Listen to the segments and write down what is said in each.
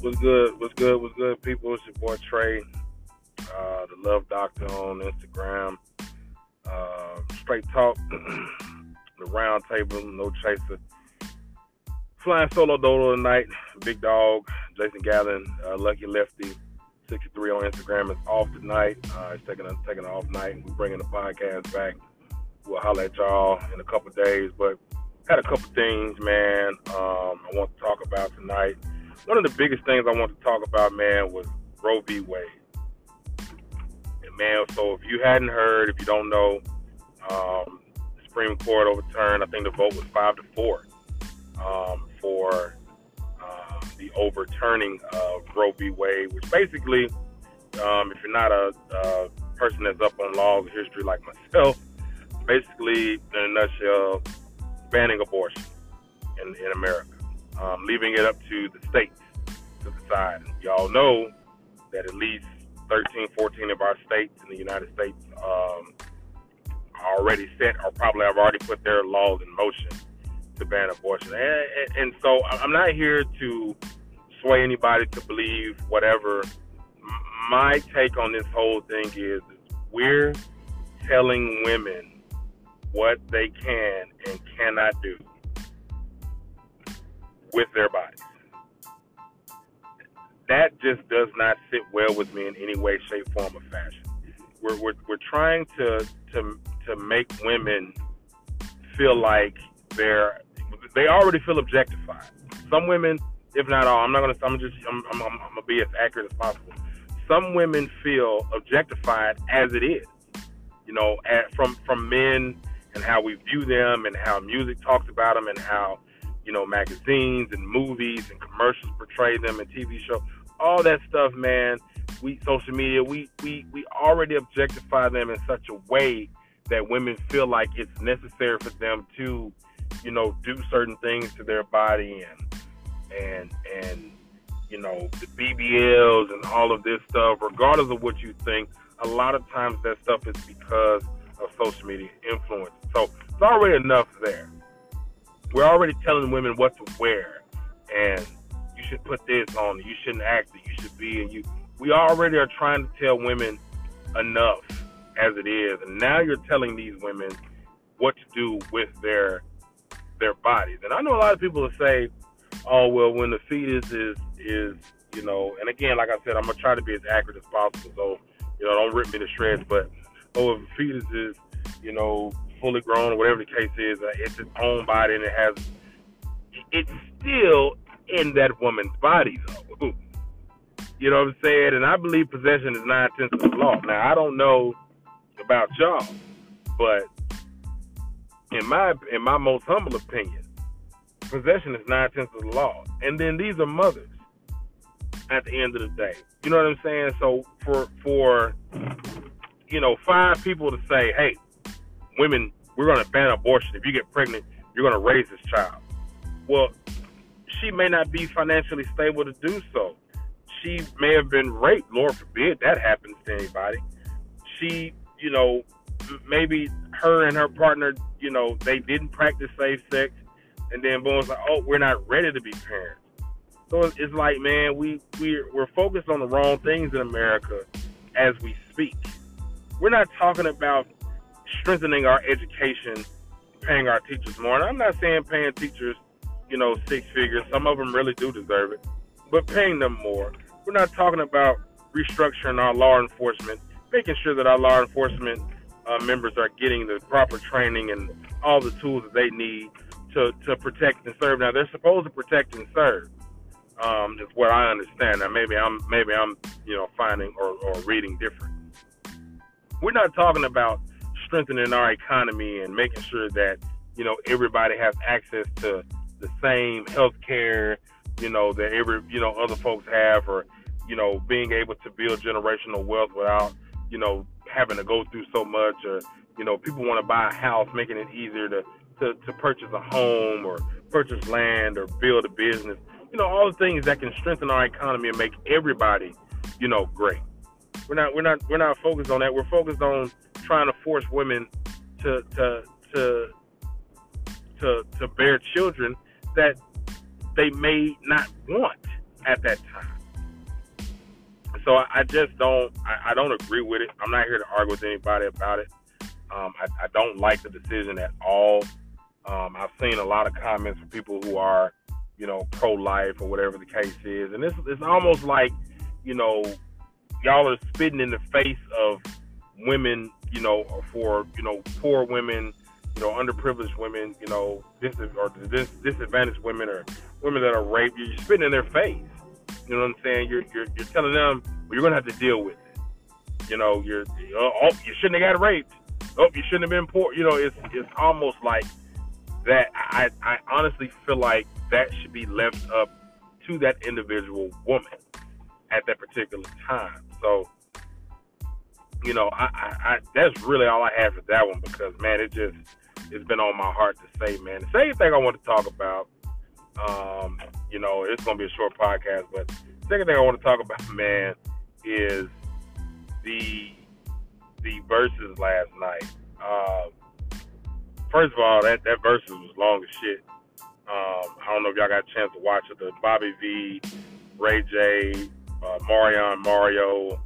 What's good? What's good? What's good, people? It's your boy Trey, uh, the Love Doctor on Instagram. Uh, straight talk, the round table, no chaser. Flying solo dolo tonight. Big dog, Jason Gallen, uh, Lucky Lefty, 63 on Instagram is off tonight. Uh, it's taking a taking an off night. We're bringing the podcast back. We'll holler at y'all in a couple days, but had a couple things, man. Um, I want to talk about tonight one of the biggest things I want to talk about, man, was Roe v. Wade. And man, so if you hadn't heard, if you don't know, um, the Supreme Court overturned. I think the vote was five to four um, for uh, the overturning of Roe v. Wade, which basically, um, if you're not a, a person that's up on laws and history like myself, basically, in a nutshell, banning abortion in, in America leaving it up to the states to decide. Y'all know that at least 13, 14 of our states in the United States um, are already set or probably have already put their laws in motion to ban abortion. And, and, and so I'm not here to sway anybody to believe whatever. My take on this whole thing is, is we're telling women what they can and cannot do with their bodies. That just does not sit well with me in any way, shape, form, or fashion. We're, we're, we're trying to, to, to make women feel like they're, they already feel objectified. Some women, if not all, I'm not gonna, I'm just, I'm, I'm, I'm gonna be as accurate as possible. Some women feel objectified as it is, you know, at, from, from men and how we view them and how music talks about them and how you know, magazines and movies and commercials portray them and TV shows, all that stuff, man. We social media, we we we already objectify them in such a way that women feel like it's necessary for them to, you know, do certain things to their body and and and you know the BBLs and all of this stuff. Regardless of what you think, a lot of times that stuff is because of social media influence. So it's already enough there we're already telling women what to wear and you should put this on you shouldn't act that you should be and you we already are trying to tell women enough as it is and now you're telling these women what to do with their their bodies. And i know a lot of people will say oh well when the fetus is is you know and again like i said i'm gonna try to be as accurate as possible so you know don't rip me to shreds but oh if the fetus is you know fully grown or whatever the case is, uh, it's its own body and it has, it's still in that woman's body though. You know what I'm saying? And I believe possession is nine tenths of the law. Now I don't know about y'all, but in my in my most humble opinion, possession is nine tenths of the law. And then these are mothers at the end of the day. You know what I'm saying? So for for you know five people to say, hey, women, we're going to ban abortion. If you get pregnant, you're going to raise this child. Well, she may not be financially stable to do so. She may have been raped. Lord forbid that happens to anybody. She, you know, maybe her and her partner, you know, they didn't practice safe sex, and then boom, it's like, oh, we're not ready to be parents. So it's like, man, we we're we're focused on the wrong things in America as we speak. We're not talking about strengthening our education, paying our teachers more. And I'm not saying paying teachers, you know, six figures. Some of them really do deserve it, but paying them more. We're not talking about restructuring our law enforcement, making sure that our law enforcement uh, members are getting the proper training and all the tools that they need to, to protect and serve. Now they're supposed to protect and serve. Um, is what I understand. Now maybe I'm maybe I'm you know finding or, or reading different. We're not talking about strengthening our economy and making sure that you know everybody has access to the same health care you know that every you know other folks have or you know being able to build generational wealth without you know having to go through so much or you know people want to buy a house making it easier to, to to purchase a home or purchase land or build a business. You know all the things that can strengthen our economy and make everybody you know great. We're not we're not we're not focused on that. We're focused on trying force women to to to to to bear children that they may not want at that time. so I just don't I, I, don't agree with it. I'm not here to argue with anybody about it. Um, I, I, don't like the decision at all. Um, I've seen a lot of comments from people who are, you know, pro-life or whatever the case is, and it's almost like, you know, y'all are spitting in the face of women, you know, for you know poor women, you know, underprivileged women, you know, dis or dis- disadvantaged women or women that are raped. You're spitting in their face. You know what I'm saying? You're you're, you're telling them well, you're gonna have to deal with it. You know, you're oh, oh you shouldn't have got raped. Oh, you shouldn't have been poor. You know, it's it's almost like that. I I honestly feel like that should be left up to that individual woman at that particular time. So, you know, I, I, I that's really all I have for that one because man, it just it's been on my heart to say, man. The same thing I want to talk about um, you know, it's gonna be a short podcast, but the second thing I want to talk about, man, is the the Verzuz last night. Uh, first of all, that that Verzuz was long as shit. Um, I don't know if y'all got a chance to watch it. The Bobby V, Ray J, uh, Marion Mario,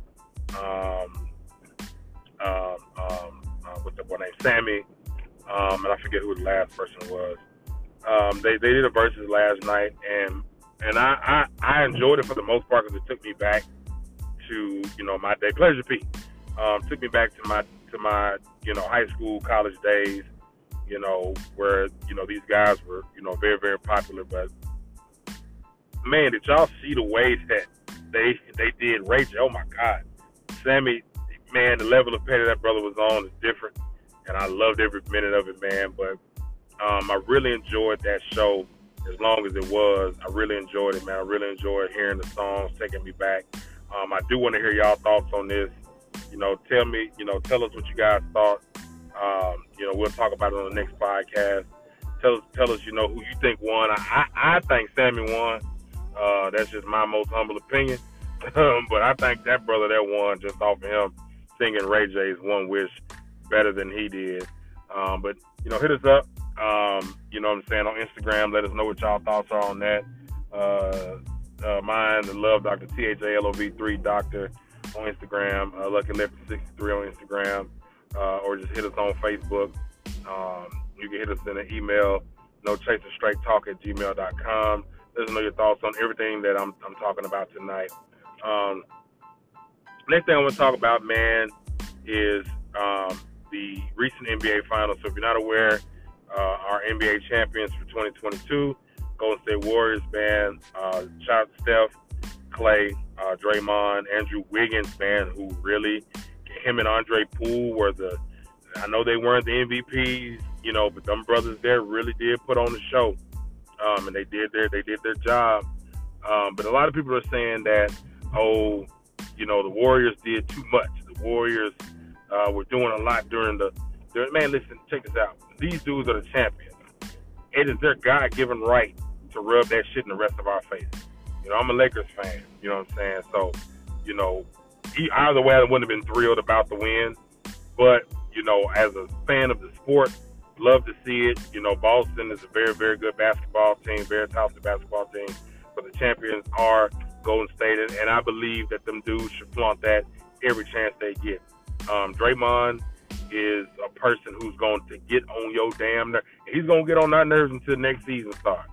Sammie, um, and I forget who the last person was. Um, they they did a Verzuz last night, and and I, I I enjoyed it for the most part because it took me back to you know my day. Pleasure P um, took me back to my to my you know high school college days. You know where you know these guys were you know very very popular, but man, did y'all see the ways that they they did Rachel? Oh my God, Sammie, man, the level of petty that brother was on is different, and I loved every minute of it, man. But um, I really enjoyed that show as long as it was. I really enjoyed it, man. I really enjoyed hearing the songs, taking me back. Um, I do want to hear y'all thoughts on this. You know, tell me, you know, tell us what you guys thought. Um, you know, we'll talk about it on the next podcast. Tell us, tell us, you know, who you think won. I, I, I think Sammie won. Uh, that's just my most humble opinion. but I think that brother that won just off of him singing Ray J's "One Wish" better than he did. Um, but you know, hit us up. Um, you know what I'm saying on Instagram. Let us know what y'all thoughts are on that. Uh, uh, mine, the Love Doctor T H A L O V three Doctor on Instagram. Uh, Lucky Lefty sixty three on Instagram, uh, or just hit us on Facebook. Um, you can hit us in an email. No chaser straight talk at gmail.com. Let us know your thoughts on everything that I'm I'm talking about tonight. Um, next thing I want to talk about, man, is um, the recent NBA Finals. So if you're not aware, uh, our NBA champions for 2022, Golden State Warriors, man. Uh, Steph, Clay, uh, Draymond, Andrew Wiggins, man, who really, him and Andre Poole were the, I know they weren't the MVPs, you know, but them brothers there really did put on the show. Um, and they did their, they did their job. Um, but a lot of people are saying that, oh, you know, the Warriors did too much. The Warriors uh, were doing a lot during the, during, man, listen, check this out these dudes are the champions. It is their God given right to rub that shit in the rest of our faces. You know, I'm a Lakers fan. You know what I'm saying? So, you know, either way, I wouldn't have been thrilled about the win. But, you know, as a fan of the sport, love to see it. You know, Boston is a very, very good basketball team, very talented basketball team. But the champions are Golden State, and I believe that them dudes should flaunt that every chance they get. Um, Draymond is a person who's going to get on your damn nerves. He's going to get on our nerves until next season starts.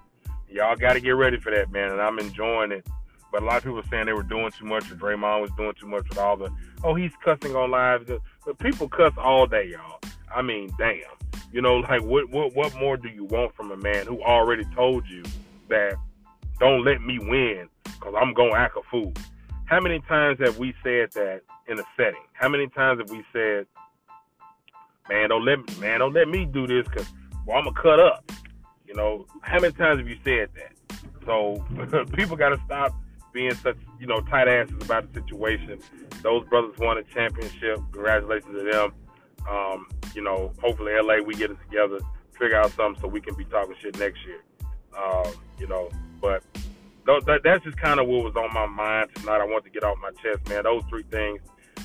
Y'all got to get ready for that, man. And I'm enjoying it. But a lot of people are saying they were doing too much, or Draymond was doing too much with all the, oh, he's cussing on live. But people cuss all day, y'all. I mean, damn. You know, like what, what, what more do you want from a man who already told you that don't let me win because I'm gonna act a fool? How many times have we said that in a setting? How many times have we said man, don't let me, man, don't let me do this because well, I'm gonna cut up. You know, how many times have you said that? So people got to stop being such, you know, tight asses about the situation. Those brothers won a championship. Congratulations to them. Um, you know, hopefully LA we get it together, figure out something so we can be talking shit next year. Um, you know, but that, that's just kind of what was on my mind tonight. I want to get off my chest, man. Those three things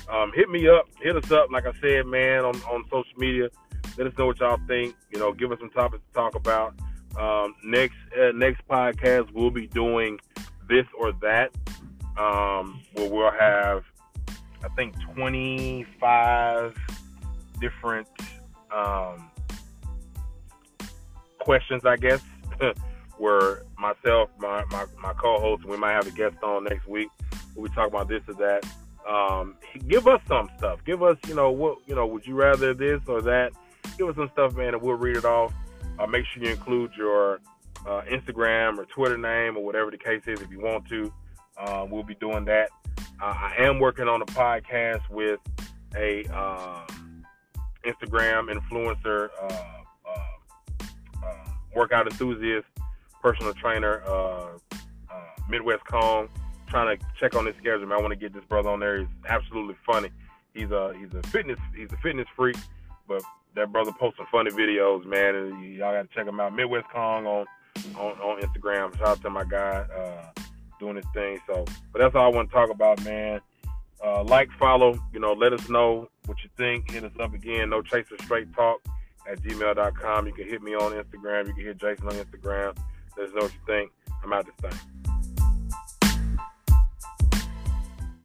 um, hit me up, hit us up, like I said, man, on, on social media. Let us know what y'all think. You know, give us some topics to talk about. Um, next uh, next podcast, we'll be doing this or that. um, where we'll have, I think, 25 different um, questions, I guess, where myself, my, my, my co-host, we might have a guest on next week. We'll be about this or that. Um, give us some stuff. Give us, you know, what, you know, would you rather this or that? Give us some stuff, man, and we'll read it off. Uh, make sure you include your uh, Instagram or Twitter name or whatever the case is if you want to. Uh, we'll be doing that. Uh, I am working on a podcast with a um, Instagram influencer, uh, uh, workout enthusiast, personal trainer, Midwest Kong. Trying to check on his schedule. Man. I want to get this brother on there. He's absolutely funny. He's a he's a fitness he's a fitness freak, but that brother posts some funny videos, man. And y'all got to check him out. Midwest Kong on on, on Instagram. Shout out to my guy uh, doing his thing. So, but that's all I want to talk about, man. Uh, like, follow, you know, let us know what you think. Hit us up again. No chaser straight talk at gmail.com. You can hit me on Instagram. You can hit Jason on Instagram. Know what you think. I'm out of this thing.